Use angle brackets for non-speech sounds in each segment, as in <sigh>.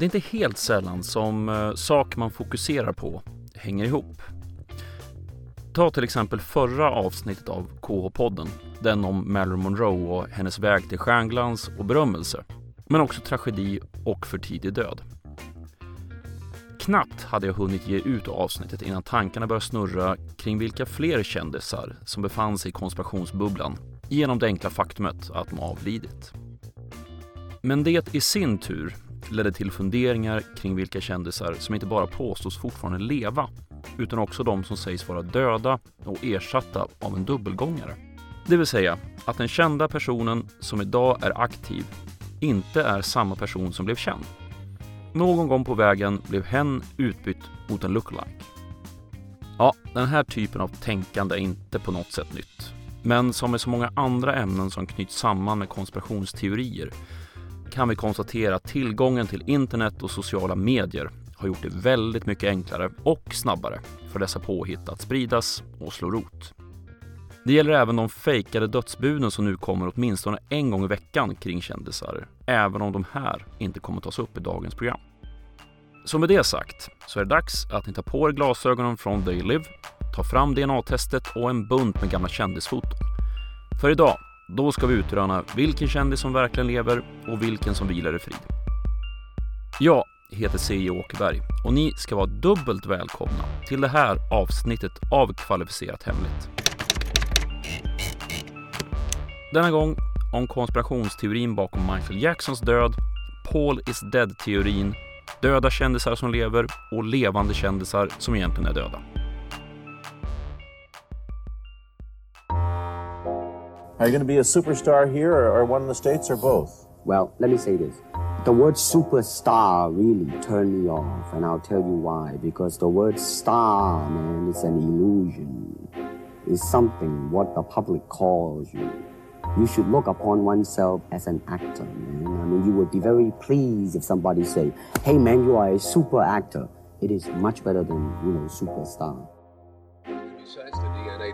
Det är inte helt sällan som eh, saker man fokuserar på hänger ihop. Ta till exempel förra avsnittet av KH-podden, den om Marilyn Monroe och hennes väg till stjärnglans och berömmelse, men också tragedi och för tidig död. Knappt hade jag hunnit ge ut avsnittet innan tankarna började snurra kring vilka fler kändisar som befann sig i konspirationsbubblan genom det enkla faktumet att de avlidit. Men det i sin tur ledde till funderingar kring vilka kändisar som inte bara påstås fortfarande leva utan också de som sägs vara döda och ersatta av en dubbelgångare. Det vill säga att den kända personen som idag är aktiv inte är samma person som blev känd. Någon gång på vägen blev hen utbytt mot en lookalike. Ja, den här typen av tänkande är inte på något sätt nytt. Men som med så många andra ämnen som knyts samman med konspirationsteorier kan vi konstatera att tillgången till internet och sociala medier har gjort det väldigt mycket enklare och snabbare för dessa påhitt att spridas och slå rot. Det gäller även de fejkade dödsbuden som nu kommer åtminstone en gång i veckan kring kändisar, även om de här inte kommer tas upp i dagens program. Så med det sagt så är det dags att ni tar på er glasögonen från Daylive, tar fram DNA-testet och en bunt med gamla kändisfoton. För idag, då ska vi utröna vilken kändis som verkligen lever och vilken som vilar i frid. Jag heter C.J. Åkerberg och ni ska vara dubbelt välkomna till det här avsnittet av Kvalificerat Hemligt. Denna gång om konspirationsteorin bakom Michael Jacksons död, Paul is dead-teorin, döda kändisar som lever och levande kändisar som egentligen är döda. Are you going to be a superstar here or, or one in the States or both? Well, let me say this. The word superstar really turned me off, and I'll tell you why. Because the word star, man, is an illusion. It's something what the public calls you. You should look upon oneself as an actor, man. I mean, you would be very pleased if somebody say, hey, man, you are a super actor. It is much better than, you know, superstar.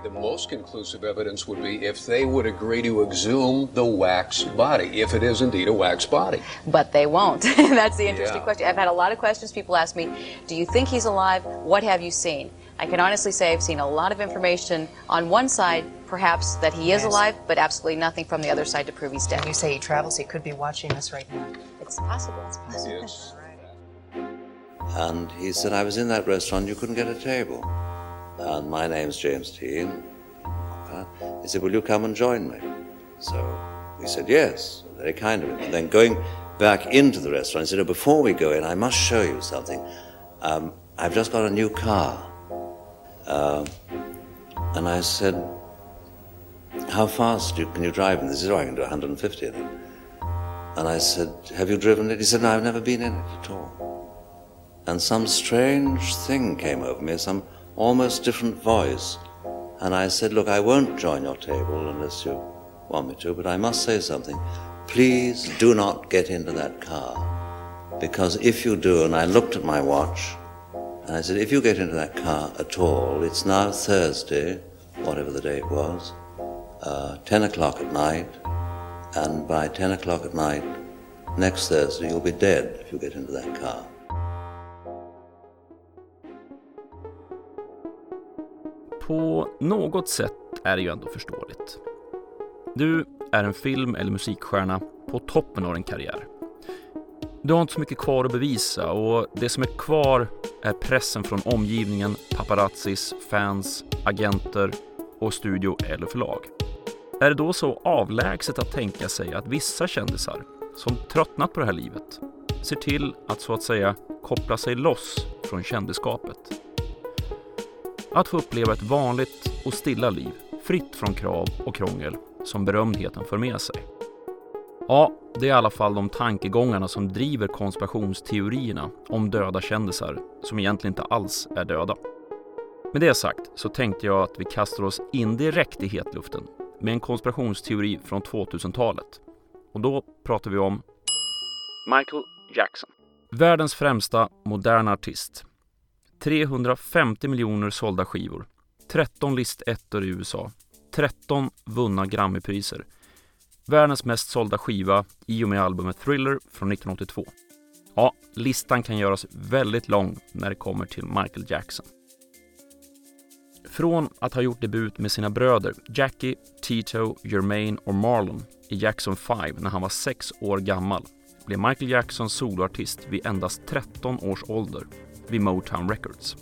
Besides the most conclusive evidence would be if they would agree to exhume the wax body, if it is indeed a wax body. But they won't. <laughs> That's the interesting Yeah. question. I've had a lot of questions. People ask me, Do you think he's alive? What have you seen? I can honestly say I've seen a lot of information on one side, perhaps that he is Yes. alive, but absolutely nothing from the other side to prove he's dead. You say he travels, he could be watching us right now. It's possible. It's possible. It's And he said, I was in that restaurant, you couldn't get a table. And my name's James Dean. Uh, He said, Will you come and join me? So we said, Yes, very kind of him. And then going back into the restaurant, he said, oh, Before we go in, I must show you something. Um, I've just got a new car. Uh, and I said, How fast do, can you drive in this? He said, Oh, I can do 150 in it. And I said, Have you driven it? He said, No, I've never been in it at all and some strange thing came over me, some almost different voice. And I said, Look, I won't join your table unless you want me to, but I must say something. Please do not get into that car. Because if you do, and I looked at my watch, and I said, If you get into that car at all, it's now Thursday, whatever the day it was, uh, 10 o'clock at night, and by 10 o'clock at night, next Thursday, you'll be dead if you get into that car. På något sätt är det ju ändå förståeligt. Du är en film eller musikstjärna på toppen av din karriär. Du har inte så mycket kvar att bevisa och det som är kvar är pressen från omgivningen, paparazzis, fans, agenter och studio eller förlag. Är det då så avlägset att tänka sig att vissa kändisar som tröttnat på det här livet ser till att så att säga koppla sig loss från kändisskapet? Att få uppleva ett vanligt och stilla liv, fritt från krav och krångel som berömdheten för med sig. Ja, det är i alla fall de tankegångarna som driver konspirationsteorierna om döda kändisar som egentligen inte alls är döda. Med det sagt så tänkte jag att vi kastar oss in direkt i hetluften med en konspirationsteori från 2000-talet. Och då pratar vi om Michael Jackson. Världens främsta moderna artist 350 miljoner sålda skivor, 13 listettor i USA, 13 vunna Grammypriser, världens mest sålda skiva i och med albumet Thriller från 1982. Ja, listan kan göras väldigt lång när det kommer till Michael Jackson. Från att ha gjort debut med sina bröder Jackie, Tito, Jermaine och Marlon i Jackson 5 när han var 6 år gammal blev Michael Jackson soloartist vid endast 13 års ålder vid Motown Records.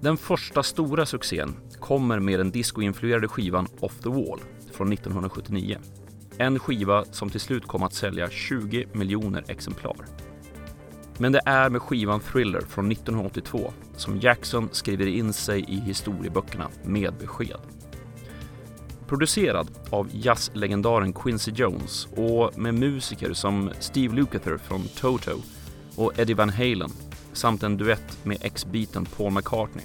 Den första stora succén kommer med den discoinfluerade skivan Off the Wall från 1979. En skiva som till slut kom att sälja 20 miljoner exemplar. Men det är med skivan Thriller från 1982 som Jackson skriver in sig i historieböckerna med besked. Producerad av jazzlegendaren Quincy Jones och med musiker som Steve Lukather från Toto och Eddie Van Halen samt en duett med ex-beaten Paul McCartney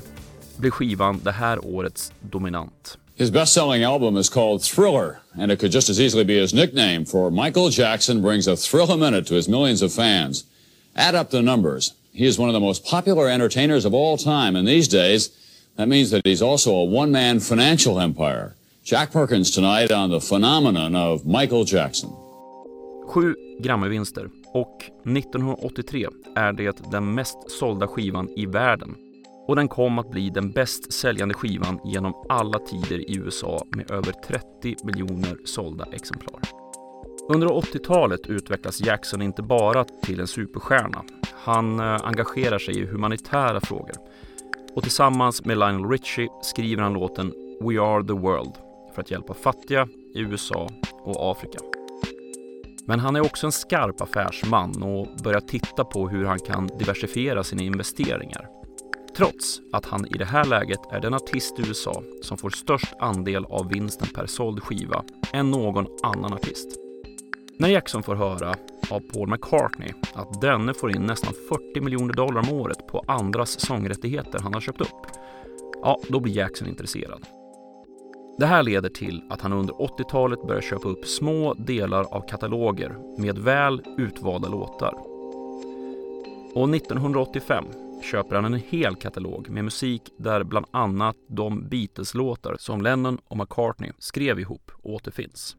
blir skivan det här årets dominant. His best-selling album is called Thriller, and it could just as easily be his nickname, for Michael Jackson brings a thrill a minute to his millions of fans. Add up the numbers. He is one of the most popular entertainers of all time, and these days, that means that he's also a one-man financial empire. Jack Perkins tonight on the phenomenon of Michael Jackson. Sju Grammy-vinster och 1983 är det den mest sålda skivan i världen. Och den kom att bli den bäst säljande skivan genom alla tider i USA med över 30 miljoner sålda exemplar. Under 80-talet utvecklas Jackson inte bara till en superstjärna. Han eh, engagerar sig i humanitära frågor. Och tillsammans med Lionel Richie skriver han låten We Are The World för att hjälpa fattiga i USA och Afrika. Men han är också en skarp affärsman och börjar titta på hur han kan diversifiera sina investeringar. Trots att han i det här läget är den artist i USA som får störst andel av vinsten per såld skiva än någon annan artist. När Jackson får höra av Paul McCartney att denne får in nästan 40 miljoner dollar om året på andras sångrättigheter han har köpt upp, ja, då blir Jackson intresserad. Det här leder till att han under 80-talet börjar köpa upp små delar av kataloger med väl utvalda låtar. Och 1985 köper han en hel katalog med musik där bland annat de Beatles-låtar som Lennon och McCartney skrev ihop återfinns.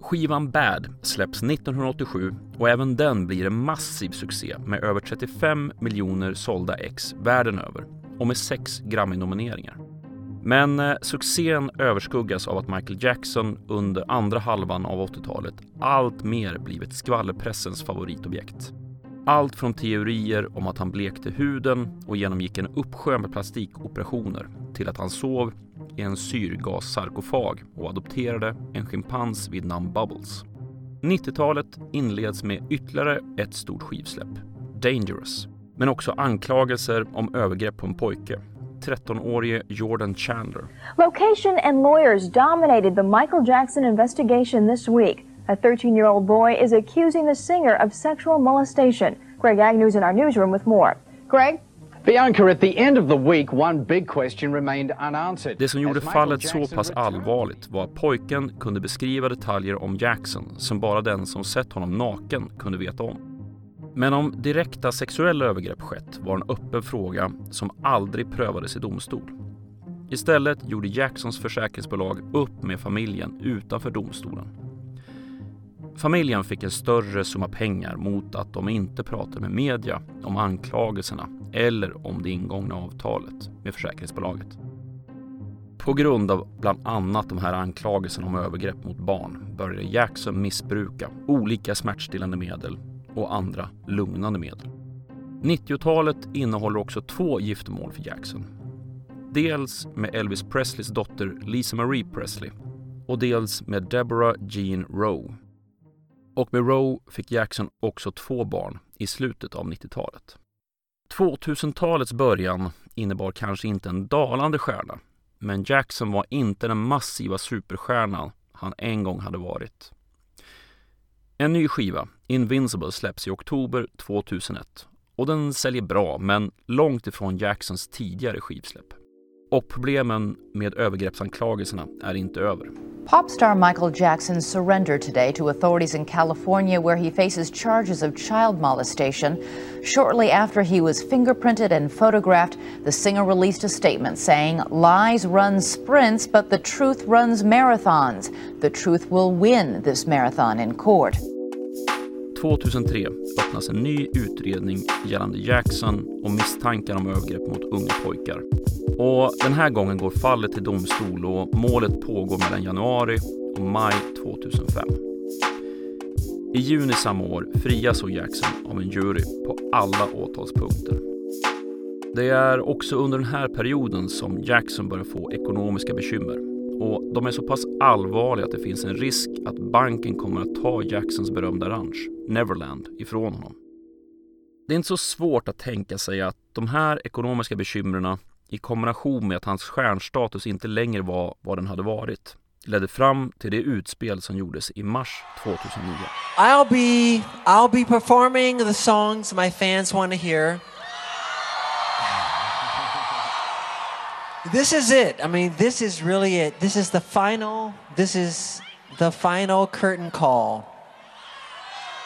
Skivan Bad släpps 1987 och även den blir en massiv succé med över 35 miljoner sålda ex världen över och med sex Grammy-nomineringar. Men eh, succén överskuggas av att Michael Jackson under andra halvan av 80-talet allt mer blivit skvallerpressens favoritobjekt. Allt från teorier om att han blekte huden och genomgick en uppsjö med plastikoperationer till att han sov i en syrgassarkofag och adopterade en schimpans vid namn Bubbles. 90-talet inleds med ytterligare ett stort skivsläpp, Dangerous, men också anklagelser om övergrepp på en pojke 13-årige Jordan Chandler. Location and lawyers dominated the Michael Jackson investigation this week. A 13 year old boy is accusing the singer of sexual molestation. Greg Agnew's in our newsroom with more. Greg? Bianca, at the end of the week, one big question remained unanswered. Det som gjorde fallet så pass allvarligt var att pojken kunde beskriva detaljer om Jackson som bara den som sett honom naken kunde veta om. Men om direkta sexuella övergrepp skett var en öppen fråga som aldrig prövades i domstol. Istället gjorde Jacksons försäkringsbolag upp med familjen utanför domstolen. Familjen fick en större summa pengar mot att de inte pratade med media om anklagelserna eller om det ingångna avtalet med försäkringsbolaget. På grund av bland annat de här anklagelserna om övergrepp mot barn började Jackson missbruka olika smärtstillande medel och andra lugnande medel. 90-talet innehåller också två giftermål för Jackson. Dels med Elvis Presleys dotter Lisa Marie Presley och dels med Deborah Jean Rowe. Och med Rowe fick Jackson också två barn i slutet av 90-talet. 2000-talets början innebar kanske inte en dalande stjärna, men Jackson var inte den massiva superstjärnan han en gång hade varit. En ny skiva, Invincible, släpps i oktober 2001 och den säljer bra men långt ifrån Jacksons tidigare skivsläpp. Och problemen med övergreppsanklagelserna är inte över. Popstar Michael Jackson surrendered today to authorities in California where he faces charges of child molestation. Shortly after he was fingerprinted and photographed, the singer released a statement saying, Lies run sprints, but the truth runs marathons. The truth will win this marathon in court. 2003 öppnas en ny utredning gällande Jackson och misstankar om övergrepp mot unga pojkar. Och den här gången går fallet till domstol och målet pågår mellan januari och maj 2005. I juni samma år frias så Jackson av en jury på alla åtalspunkter. Det är också under den här perioden som Jackson börjar få ekonomiska bekymmer och de är så pass allvarliga att det finns en risk att banken kommer att ta Jacksons berömda ranch, Neverland, ifrån honom. Det är inte så svårt att tänka sig att de här ekonomiska bekymren i kombination med att hans stjärnstatus inte längre var vad den hade varit ledde fram till det utspel som gjordes i mars 2009. I'll be I'll be performing the songs my fans want to hear. This is it. I mean, this is really it. This is the final this is the final curtain call.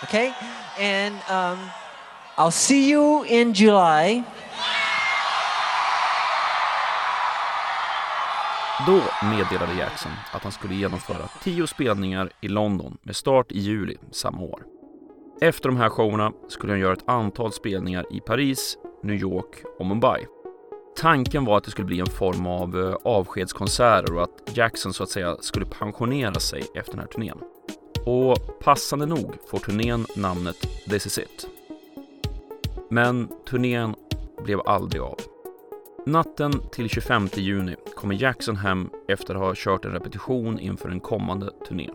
Okay? And um, I'll see you in July. Då meddelade Jackson att han skulle genomföra tio spelningar i London med start i juli samma år. Efter de här showerna skulle han göra ett antal spelningar i Paris, New York och Mumbai. Tanken var att det skulle bli en form av eh, avskedskonserter och att Jackson så att säga skulle pensionera sig efter den här turnén. Och passande nog får turnén namnet This is it. Men turnén blev aldrig av. Natten till 25 juni kommer Jackson hem efter att ha kört en repetition inför den kommande turnén.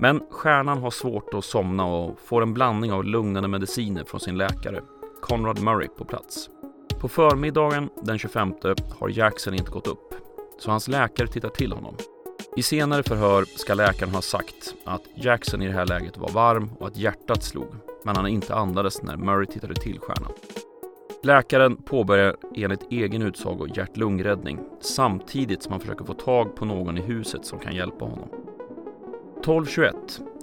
Men stjärnan har svårt att somna och får en blandning av lugnande mediciner från sin läkare, Conrad Murray, på plats. På förmiddagen den 25 har Jackson inte gått upp, så hans läkare tittar till honom. I senare förhör ska läkaren ha sagt att Jackson i det här läget var varm och att hjärtat slog, men han inte andades när Murray tittade till stjärnan. Läkaren påbörjar enligt egen utsago hjärt-lungräddning samtidigt som han försöker få tag på någon i huset som kan hjälpa honom. 12.21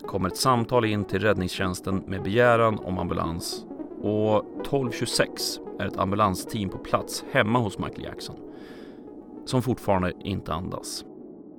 kommer ett samtal in till räddningstjänsten med begäran om ambulans och 12.26 är ett ambulansteam på plats hemma hos Michael Jackson som fortfarande inte andas.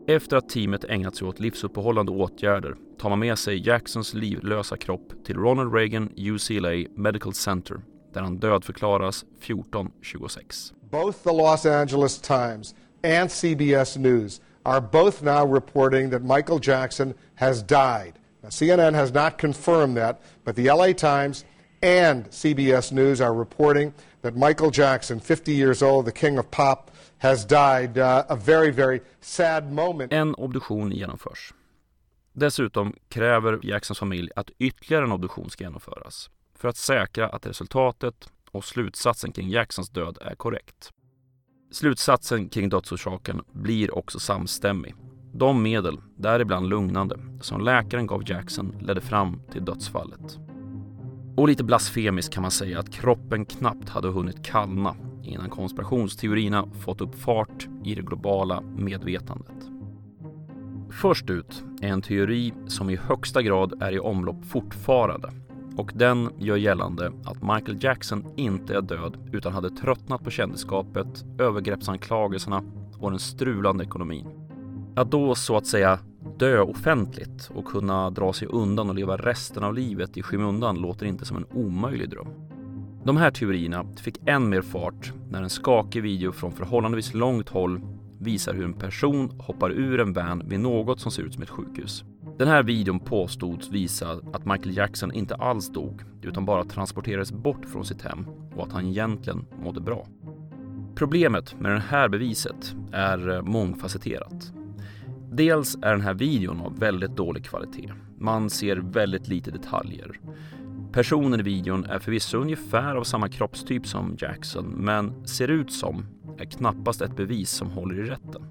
Efter att teamet ägnat sig åt livsuppehållande åtgärder tar man med sig Jacksons livlösa kropp till Ronald Reagan UCLA Medical Center där han dödförklaras 14.26. Both the Los Angeles Times and CBS News are both now reporting that Michael Jackson has died. Now, CNN has not confirmed that, but the LA Times and CBS News are reporting that Michael Jackson, 50 years old, the king of pop, has died. Uh, a very, very sad moment. En obduktion genomförs. Dessutom kräver Jacksons familj att ytterligare en obduktion ska genomföras för att säkra att resultatet och slutsatsen kring Jacksons död är korrekt. Slutsatsen kring dödsorsaken blir också samstämmig. De medel, däribland lugnande, som läkaren gav Jackson ledde fram till dödsfallet. Och lite blasfemiskt kan man säga att kroppen knappt hade hunnit kallna innan konspirationsteorierna fått upp fart i det globala medvetandet. Först ut är en teori som i högsta grad är i omlopp fortfarande och den gör gällande att Michael Jackson inte är död utan hade tröttnat på kändisskapet, övergreppsanklagelserna och den strulande ekonomin. Att då så att säga dö offentligt och kunna dra sig undan och leva resten av livet i skymundan låter inte som en omöjlig dröm. De här teorierna fick än mer fart när en skakig video från förhållandevis långt håll visar hur en person hoppar ur en van vid något som ser ut som ett sjukhus. Den här videon påstods visa att Michael Jackson inte alls dog utan bara transporterades bort från sitt hem och att han egentligen mådde bra. Problemet med det här beviset är eh, mångfacetterat. Dels är den här videon av väldigt dålig kvalitet. Man ser väldigt lite detaljer. Personen i videon är förvisso ungefär av samma kroppstyp som Jackson men ser ut som är knappast ett bevis som håller i rätten.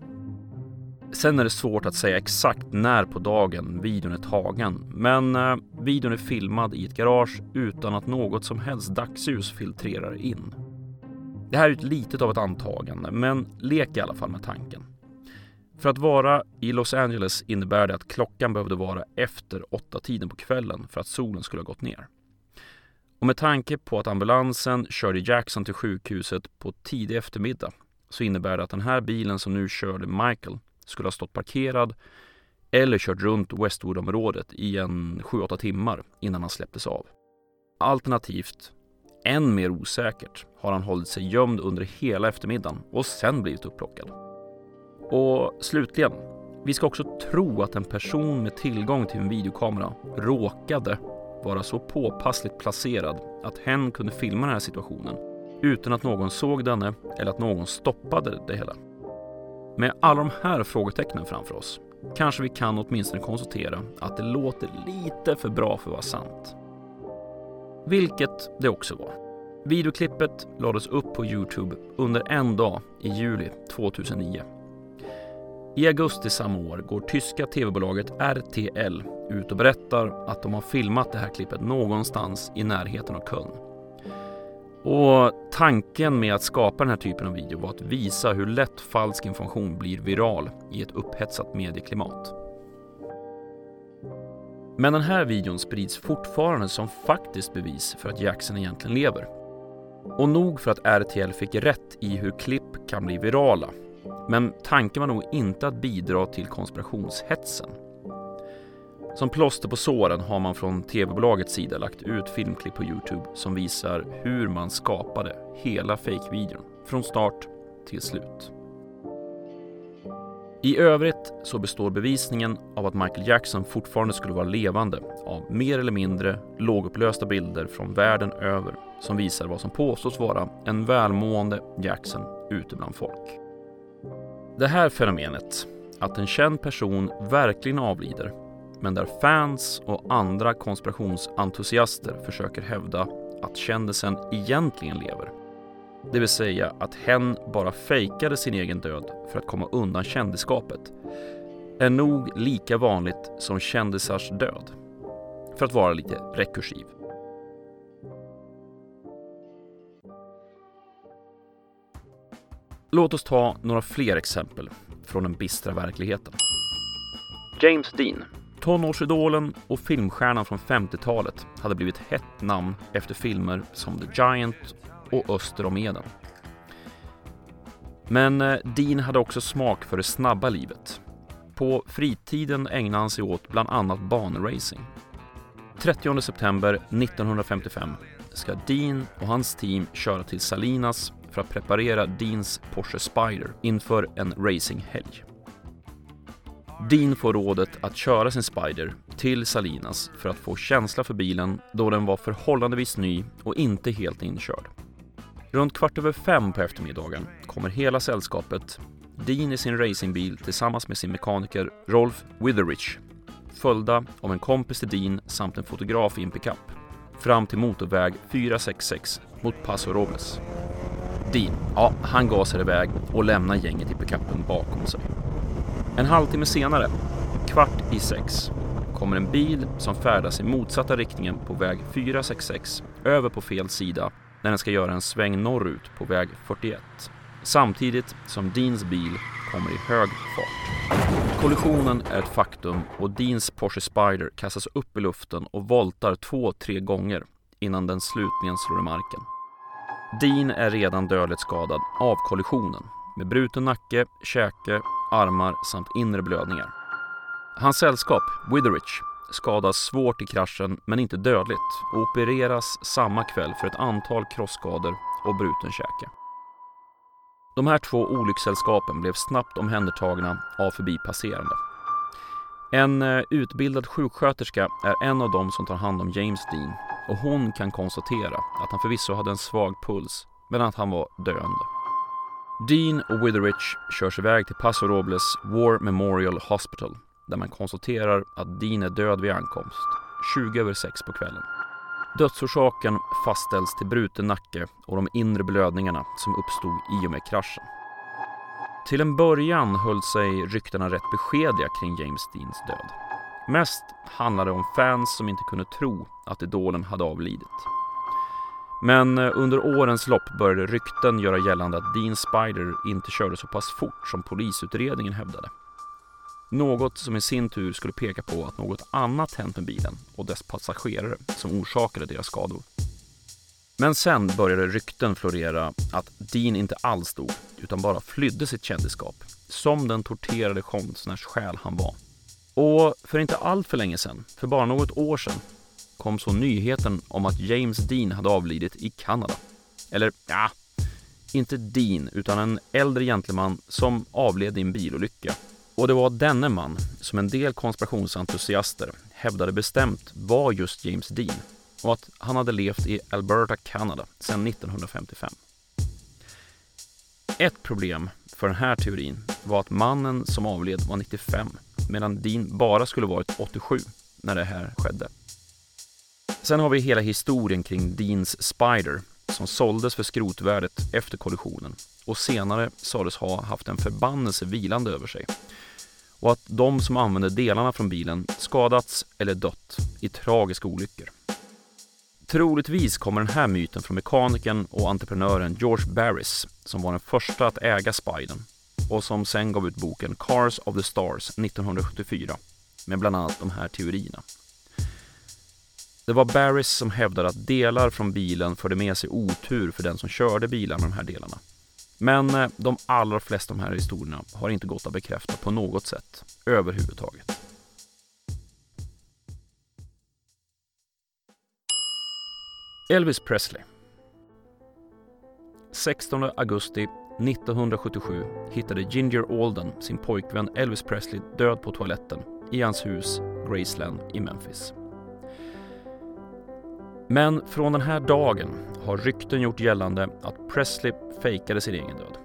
Sen är det svårt att säga exakt när på dagen videon är tagen, men eh, videon är filmad i ett garage utan att något som helst dagsljus filtrerar in. Det här är ett litet av ett antagande, men lek i alla fall med tanken. För att vara i Los Angeles innebär det att klockan behövde vara efter åtta tiden på kvällen för att solen skulle ha gått ner. Och med tanke på att ambulansen körde Jackson till sjukhuset på tidig eftermiddag så innebär det att den här bilen som nu körde Michael skulle ha stått parkerad eller kört runt Westwood-området i en 7-8 timmar innan han släpptes av. Alternativt, än mer osäkert, har han hållit sig gömd under hela eftermiddagen och sen blivit upplockad. Och slutligen, vi ska också tro att en person med tillgång till en videokamera råkade vara så påpassligt placerad att hen kunde filma den här situationen utan att någon såg denne eller att någon stoppade det hela. Med alla de här frågetecknen framför oss kanske vi kan åtminstone konstatera att det låter lite för bra för att vara sant. Vilket det också var. Videoklippet lades upp på Youtube under en dag i juli 2009. I augusti samma år går tyska tv-bolaget RTL ut och berättar att de har filmat det här klippet någonstans i närheten av Köln. Och tanken med att skapa den här typen av video var att visa hur lätt falsk information blir viral i ett upphetsat medieklimat. Men den här videon sprids fortfarande som faktiskt bevis för att Jackson egentligen lever. Och nog för att RTL fick rätt i hur klipp kan bli virala. Men tanken var nog inte att bidra till konspirationshetsen. Som plåster på såren har man från tv-bolagets sida lagt ut filmklipp på Youtube som visar hur man skapade hela fake-videon från start till slut. I övrigt så består bevisningen av att Michael Jackson fortfarande skulle vara levande av mer eller mindre lågupplösta bilder från världen över som visar vad som påstås vara en välmående Jackson ute bland folk. Det här fenomenet, att en känd person verkligen avlider men där fans och andra konspirationsentusiaster försöker hävda att kändisen egentligen lever. Det vill säga att hen bara fejkade sin egen död för att komma undan kändisskapet är nog lika vanligt som kändisars död. För att vara lite rekursiv. Låt oss ta några fler exempel från den bistra verkligheten. James Dean Tonårsidolen och filmstjärnan från 50-talet hade blivit hett namn efter filmer som The Giant och Öster om Eden. Men eh, Dean hade också smak för det snabba livet. På fritiden ägnade han sig åt bland annat banracing. 30 september 1955 ska Dean och hans team köra till Salinas för att preparera Deans Porsche Spider inför en racinghelg. Dean får rådet att köra sin Spider till Salinas för att få känsla för bilen då den var förhållandevis ny och inte helt inkörd. Runt kvart över fem på eftermiddagen kommer hela sällskapet, Dean i sin racingbil tillsammans med sin mekaniker Rolf Witherich, följda av en kompis till Dean samt en fotograf i en pickup, fram till motorväg 466 mot Paso Robles. Dean, ja, han gasar iväg och lämnar gänget i pickupen bakom sig. En halvtimme senare, kvart i sex, kommer en bil som färdas i motsatta riktningen på väg 466 över på fel sida när den ska göra en sväng norrut på väg 41. Samtidigt som Deans bil kommer i hög fart. Kollisionen är ett faktum och Deans Porsche Spider kastas upp i luften och voltar två, tre gånger innan den slutligen slår i marken. Dean är redan dödligt skadad av kollisionen med bruten nacke, käke, armar samt inre blödningar. Hans sällskap, Witherich, skadas svårt i kraschen men inte dödligt och opereras samma kväll för ett antal krossskador och bruten käke. De här två olyckssällskapen blev snabbt omhändertagna av förbipasserande. En eh, utbildad sjuksköterska är en av dem som tar hand om James Dean och hon kan konstatera att han förvisso hade en svag puls men att han var döende. Dean och Witherich körs iväg till Paso Robles War Memorial Hospital där man konstaterar att Dean är död vid ankomst, 20 över 6 på kvällen. Dödsorsaken fastställs till bruten nacke och de inre blödningarna som uppstod i och med kraschen. Till en början höll sig ryktena rätt beskedliga kring James Deans död. Mest handlade det om fans som inte kunde tro att idolen hade avlidit. Men eh, under årens lopp började rykten göra gällande att Dean Spider inte körde så pass fort som polisutredningen hävdade. Något som i sin tur skulle peka på att något annat hänt med bilen och dess passagerare som orsakade deras skador. Men sen började rykten florera att Dean inte alls dog utan bara flydde sitt kändisskap som den torterade konstnärssjäl han var. Och för inte allt för länge sedan, för bara något år sedan, kom så nyheten om att James Dean hade avlidit i Kanada. Eller ja, inte Dean, utan en äldre gentleman som avled i en bilolycka. Och det var denne man som en del konspirationsentusiaster hävdade bestämt var just James Dean och att han hade levt i Alberta, Kanada sedan 1955. Ett problem för den här teorin var att mannen som avled var 95 medan Dean bara skulle varit 87 när det här skedde. Sen har vi hela historien kring Deans Spider som såldes för skrotvärdet efter kollisionen och senare sades ha haft en förbannelse vilande över sig och att de som använde delarna från bilen skadats eller dött i tragiska olyckor. Troligtvis kommer den här myten från mekanikern och entreprenören George Barris som var den första att äga Spiden och som sen gav ut boken Cars of the Stars 1974 med bland annat de här teorierna. Det var Barris som hävdade att delar från bilen förde med sig otur för den som körde bilar med de här delarna. Men eh, de allra flesta av de här historierna har inte gått att bekräfta på något sätt överhuvudtaget. Elvis Presley 16 augusti 1977 hittade Ginger Alden sin pojkvän Elvis Presley död på toaletten i hans hus Graceland i Memphis. Men från den här dagen har rykten gjort gällande att Presley fejkade sin egen död.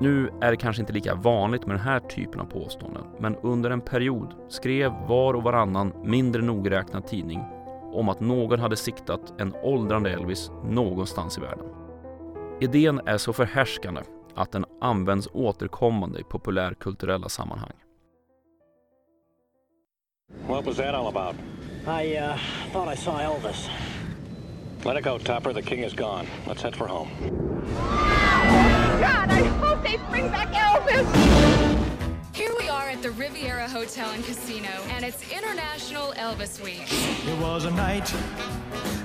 Nu är det kanske inte lika vanligt med den här typen av påståenden, men under en period skrev var och varannan mindre nogräknad tidning om att någon hade siktat en åldrande Elvis någonstans i världen. Idén är så förhärskande att den används återkommande i populärkulturella sammanhang. What was that all about? I uh, thought I saw Elvis. Let it go, Topper. The king is gone. Let's head for home. God, I hope they bring back Elvis! Here we are at the Riviera Hotel and Casino, and it's International Elvis Week. It was a night.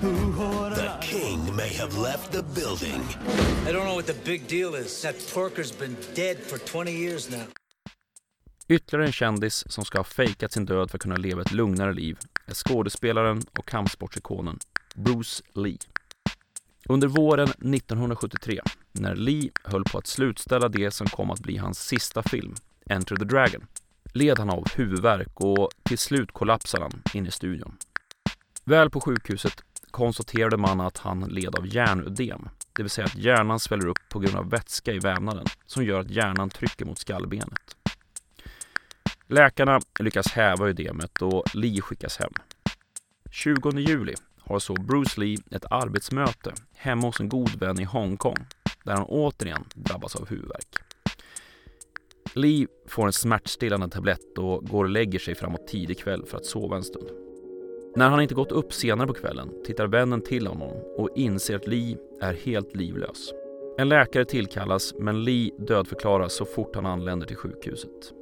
The king may have left the building. I don't know what the big deal is. That porker's been dead for 20 years now. Ytterligare en kändis som ska ha fejkat sin död för att kunna leva ett lugnare liv är skådespelaren och kampsportsikonen Bruce Lee. Under våren 1973, när Lee höll på att slutställa det som kom att bli hans sista film, Enter the Dragon, led han av huvudvärk och till slut kollapsade han in i studion. Väl på sjukhuset konstaterade man att han led av hjärnödem, det vill säga att hjärnan sväller upp på grund av vätska i vävnaden som gör att hjärnan trycker mot skallbenet. Läkarna lyckas häva ödemet och Lee skickas hem. 20 juli har så Bruce Lee ett arbetsmöte hemma hos en god vän i Hongkong där han återigen drabbas av huvudvärk. Lee får en smärtstillande tablett och går och lägger sig framåt tidig kväll för att sova en stund. När han inte gått upp senare på kvällen tittar vännen till honom och inser att Lee är helt livlös. En läkare tillkallas men Lee dödförklaras så fort han anländer till sjukhuset.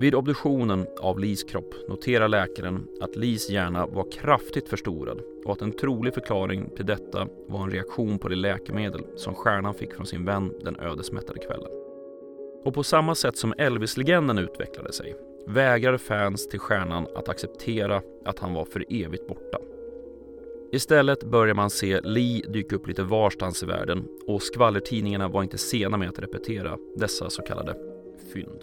Vid obduktionen av Lees kropp noterar läkaren att Lees hjärna var kraftigt förstorad och att en trolig förklaring till detta var en reaktion på det läkemedel som stjärnan fick från sin vän den ödesmättade kvällen. Och på samma sätt som Elvis-legenden utvecklade sig vägrade fans till stjärnan att acceptera att han var för evigt borta. Istället börjar man se Lee dyka upp lite varstans i världen och skvallertidningarna var inte sena med att repetera dessa så kallade fynd.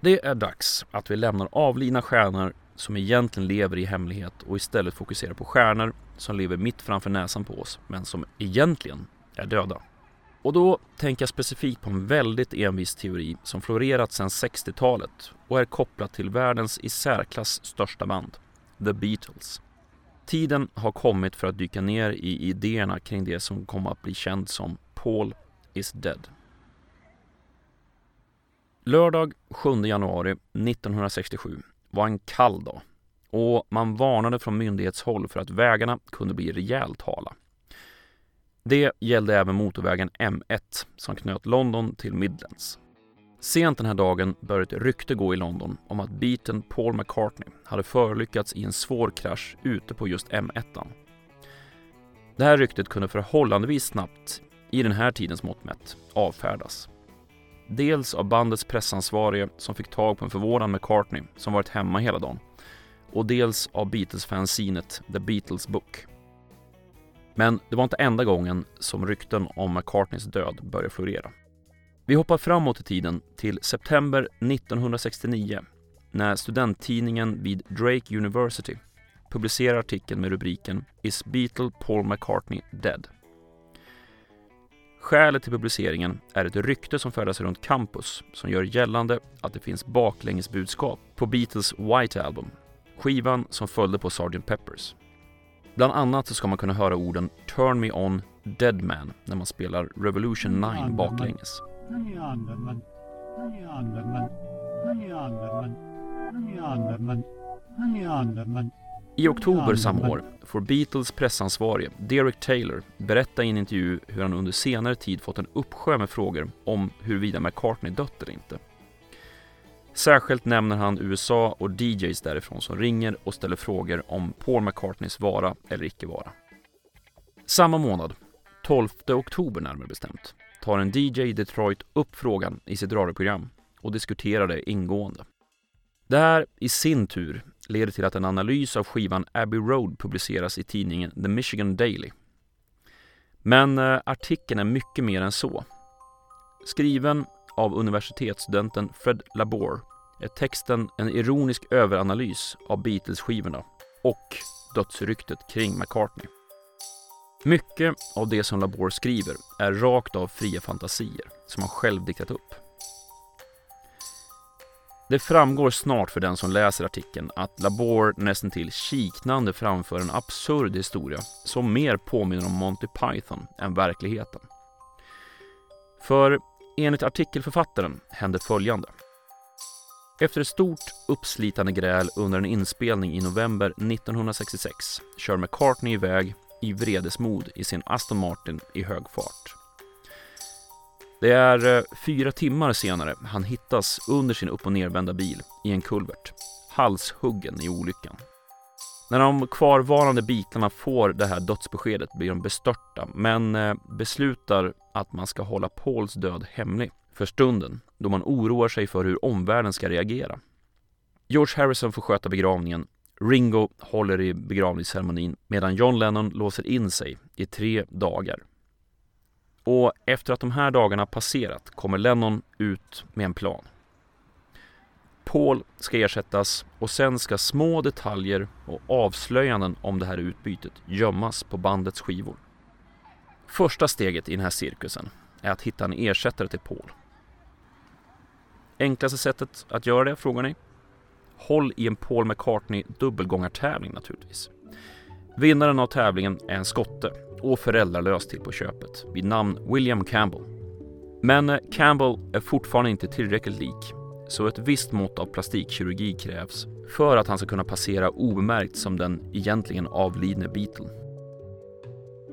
Det är dags att vi lämnar avlidna stjärnor som egentligen lever i hemlighet och istället fokuserar på stjärnor som lever mitt framför näsan på oss men som egentligen är döda. Och då tänker jag specifikt på en väldigt envis teori som florerat sedan 60-talet och är kopplad till världens i särklass största band, The Beatles. Tiden har kommit för att dyka ner i idéerna kring det som kommer att bli känd som Paul is dead. Lördag 7 januari 1967 var en kall dag och man varnade från myndighetshåll för att vägarna kunde bli rejält hala. Det gällde även motorvägen M1 som knöt London till Midlands. Sent den här dagen började ett rykte gå i London om att beaten Paul McCartney hade förolyckats i en svår krasch ute på just M1. Det här ryktet kunde förhållandevis snabbt, i den här tidens mått mätt, avfärdas. Dels av bandets pressansvarige som fick tag på en förvånad McCartney som varit hemma hela dagen och dels av Beatles-fansinet The Beatles Book. Men det var inte enda gången som rykten om McCartneys död började florera. Vi hoppar framåt i tiden till september 1969 när studenttidningen vid Drake University publicerar artikeln med rubriken “Is Beatle Paul McCartney Dead?” Skälet till publiceringen är ett rykte som färdas runt campus som gör gällande att det finns baklängesbudskap på Beatles White Album, skivan som följde på Sgt. Peppers. Bland annat så ska man kunna höra orden “Turn Me On Dead Man” när man spelar Revolution 9 baklänges. I oktober samma år får Beatles pressansvarige Derek Taylor berätta i en intervju hur han under senare tid fått en uppsjö med frågor om huruvida McCartney dött eller inte. Särskilt nämner han USA och DJs därifrån som ringer och ställer frågor om Paul McCartneys vara eller icke vara. Samma månad, 12 oktober närmare bestämt, tar en DJ i Detroit upp frågan i sitt radioprogram och diskuterar det ingående. Det här i sin tur leder till att en analys av skivan Abbey Road publiceras i tidningen The Michigan Daily. Men eh, artikeln är mycket mer än så. Skriven av universitetsstudenten Fred Labor är texten en ironisk överanalys av Beatles-skivorna och dödsryktet kring McCartney. Mycket av det som Labor skriver är rakt av fria fantasier som han själv diktat upp. Det framgår snart för den som läser artikeln att Labor nästan till kiknande framför en absurd historia som mer påminner om Monty Python än verkligheten. För enligt artikelförfattaren hände följande. Efter ett stort uppslitande gräl under en inspelning i november 1966 kör McCartney iväg i vredesmod i sin Aston Martin i hög fart. Det är eh, fyra timmar senare han hittas under sin upp och nervända bil i en kulvert, halshuggen i olyckan. När de kvarvarande bitarna får det här dödsbeskedet blir de bestörta men eh, beslutar att man ska hålla Pauls död hemlig för stunden då man oroar sig för hur omvärlden ska reagera. George Harrison får sköta begravningen Ringo håller i begravningsceremonin medan John Lennon låser in sig i tre dagar och efter att de här dagarna passerat kommer Lennon ut med en plan. Paul ska ersättas och sen ska små detaljer och avslöjanden om det här utbytet gömmas på bandets skivor. Första steget i den här cirkusen är att hitta en ersättare till Paul. Enklaste sättet att göra det, frågar ni? Håll i en Paul McCartney dubbelgångartävling naturligtvis. Vinnaren av tävlingen är en skotte och föräldralös till på köpet vid namn William Campbell. Men eh, Campbell är fortfarande inte tillräckligt lik så ett visst mått av plastikkirurgi krävs för att han ska kunna passera obemärkt som den egentligen avlidne Beatle.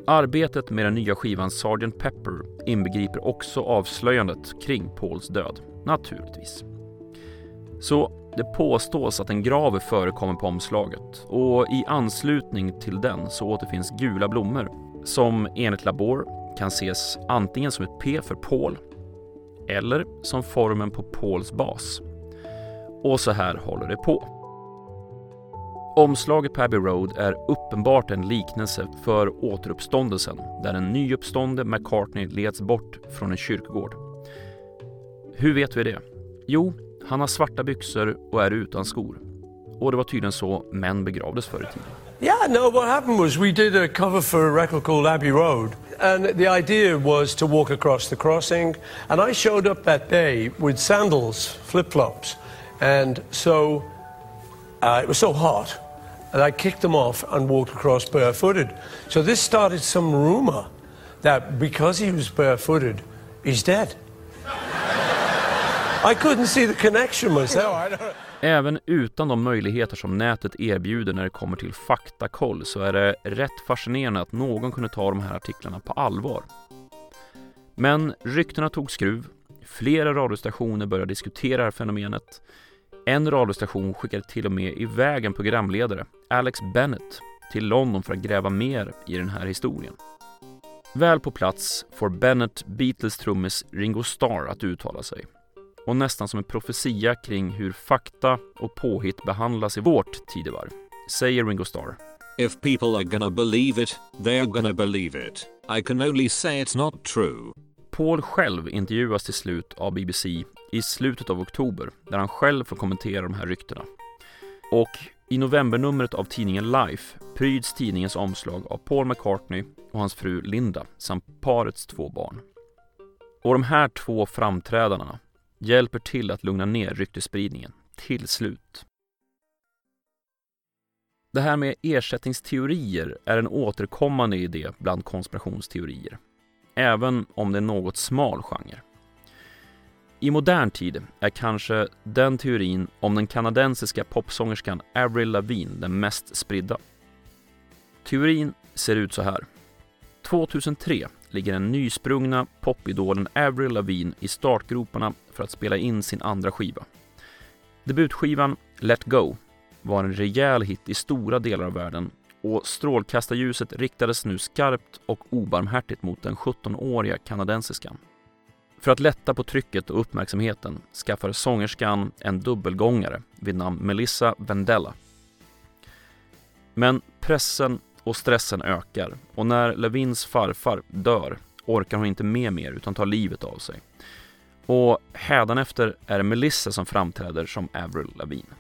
Arbetet med den nya skivan Sgt. Pepper inbegriper också avslöjandet kring Pauls död, naturligtvis. Så det påstås att en grav förekommer på omslaget och i anslutning till den så återfinns gula blommor som enligt Labor kan ses antingen som ett P för Paul eller som formen på Pauls bas. Och så här håller det på. Omslaget på Abbey Road är uppenbart en liknelse för återuppståndelsen där en nyuppstående McCartney leds bort från en kyrkogård. Hur vet vi det? Jo, han har svarta byxor och är utan skor. Och det var tydligen så män begravdes förr i tiden. Yeah, no, what happened was we did a cover for a record called Abbey Road, and the idea was to walk across the crossing. And I showed up that day with sandals, flip flops, and so uh, it was so hot that I kicked them off and walked across barefooted. So this started some rumor that because he was barefooted, he's dead. I couldn't see the connection myself. Även utan de möjligheter som nätet erbjuder när det kommer till faktakoll så är det rätt fascinerande att någon kunde ta de här artiklarna på allvar. Men ryktena tog skruv, flera radiostationer började diskutera fenomenet. En radiostation skickade till och med iväg en programledare, Alex Bennett, till London för att gräva mer i den här historien. Väl på plats får Bennett Beatles trummis Ringo Starr att uttala sig. Och nästan som en profetia kring hur fakta och påhitt behandlas i vårt tidevarv, säger Ringo Starr. If people are gonna believe it, they're gonna believe it. I can only say it's not true. Paul själv intervjuas till slut av BBC i slutet av oktober där han själv får kommentera de här ryktena. Och i novembernumret av tidningen Life pryds tidningens omslag av Paul McCartney och hans fru Linda samt parets två barn. Och de här två framträdandena hjälper till att lugna ner ryktesspridningen till slut. Det här med ersättningsteorier är en återkommande idé bland konspirationsteorier, även om det är något smal genre. I modern tid är kanske den teorin om den kanadensiska popsångerskan Avril Lavigne den mest spridda. Teorin ser ut så här. 2003 ligger den nysprungna popidolen Avril Lavigne i startgroparna för att spela in sin andra skiva. Debutskivan Let Go var en rejäl hit i stora delar av världen och strålkastarljuset riktades nu skarpt och obarmhärtigt mot den 17-åriga kanadensiskan. För att lätta på trycket och uppmärksamheten skaffar sångerskan en dubbelgångare vid namn Melissa Vendella. Men pressen och stressen ökar och när Levins farfar dör orkar hon inte med mer utan tar livet av sig. Och hädanefter är det Melissa som framträder som Avril Lavigne.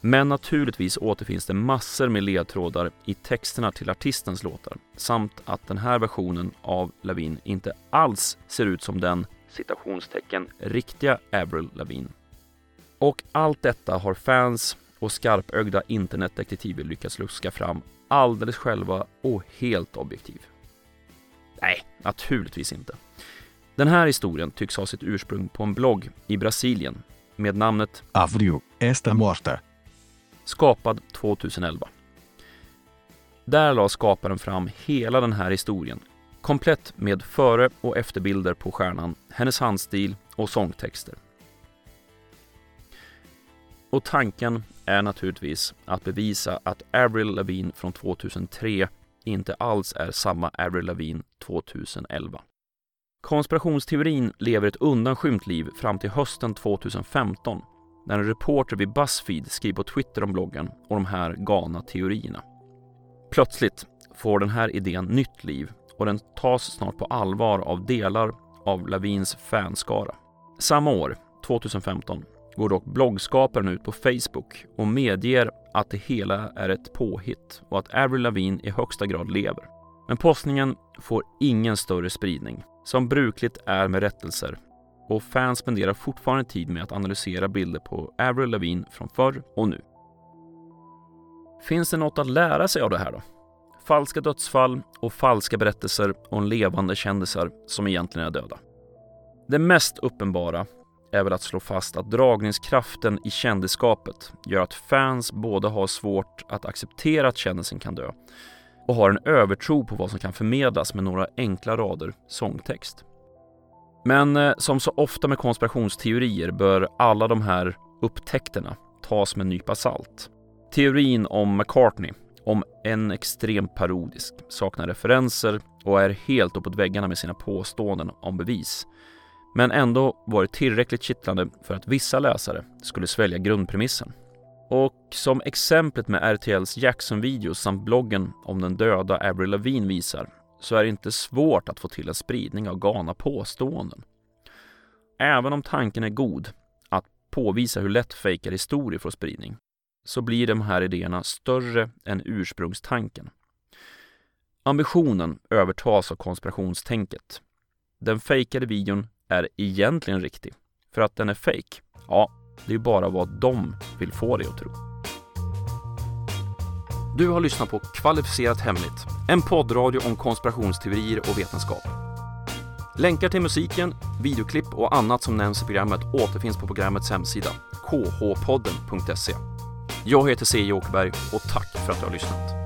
Men naturligtvis återfinns det massor med ledtrådar i texterna till artistens låtar samt att den här versionen av Lavigne inte alls ser ut som den citationstecken riktiga Avril Lavigne. Och allt detta har fans och skarpögda internetdetektiver lyckats luska fram alldeles själva och helt objektiv. Nej, naturligtvis inte. Den här historien tycks ha sitt ursprung på en blogg i Brasilien med namnet Avril esta morta skapad 2011. Där la skaparen fram hela den här historien, komplett med före och efterbilder på stjärnan, hennes handstil och sångtexter. Och tanken är naturligtvis att bevisa att Avril Lavigne från 2003 inte alls är samma Avril Lavigne 2011. Konspirationsteorin lever ett undanskymt liv fram till hösten 2015 när en reporter vid Buzzfeed skriver på Twitter om bloggen och de här galna teorierna. Plötsligt får den här idén nytt liv och den tas snart på allvar av delar av Lavins fanskara. Samma år, 2015, går dock bloggskaparen ut på Facebook och medger att det hela är ett påhitt och att Avril Lavigne i högsta grad lever. Men postningen får ingen större spridning. Som brukligt är med rättelser och fans spenderar fortfarande tid med att analysera bilder på Avril Lavigne från förr och nu. Finns det något att lära sig av det här då? Falska dödsfall och falska berättelser om levande kändisar som egentligen är döda. Det mest uppenbara är väl att slå fast att dragningskraften i kändisskapet gör att fans både har svårt att acceptera att kändisen kan dö och har en övertro på vad som kan förmedlas med några enkla rader sångtext. Men eh, som så ofta med konspirationsteorier bör alla de här upptäckterna tas med en nypa salt. Teorin om McCartney, om en extremt parodisk, saknar referenser och är helt uppåt väggarna med sina påståenden om bevis. Men ändå var det tillräckligt kittlande för att vissa läsare skulle svälja grundpremissen. Och som exemplet med RTLs Jackson-videos samt bloggen om den döda Avril Lavigne visar så är det inte svårt att få till en spridning av galna påståenden. Även om tanken är god, att påvisa hur lätt fejkade historier får spridning, så blir de här idéerna större än ursprungstanken. Ambitionen övertas av konspirationstänket. Den fejkade videon är egentligen riktig. För att den är fejk, ja, det är bara vad de vill få dig att tro. Du har lyssnat på Kvalificerat Hemligt, en poddradio om konspirationsteorier och vetenskap. Länkar till musiken, videoklipp och annat som nämns i programmet återfinns på programmets hemsida, khpodden.se. Jag heter C. Åkerberg och tack för att du har lyssnat.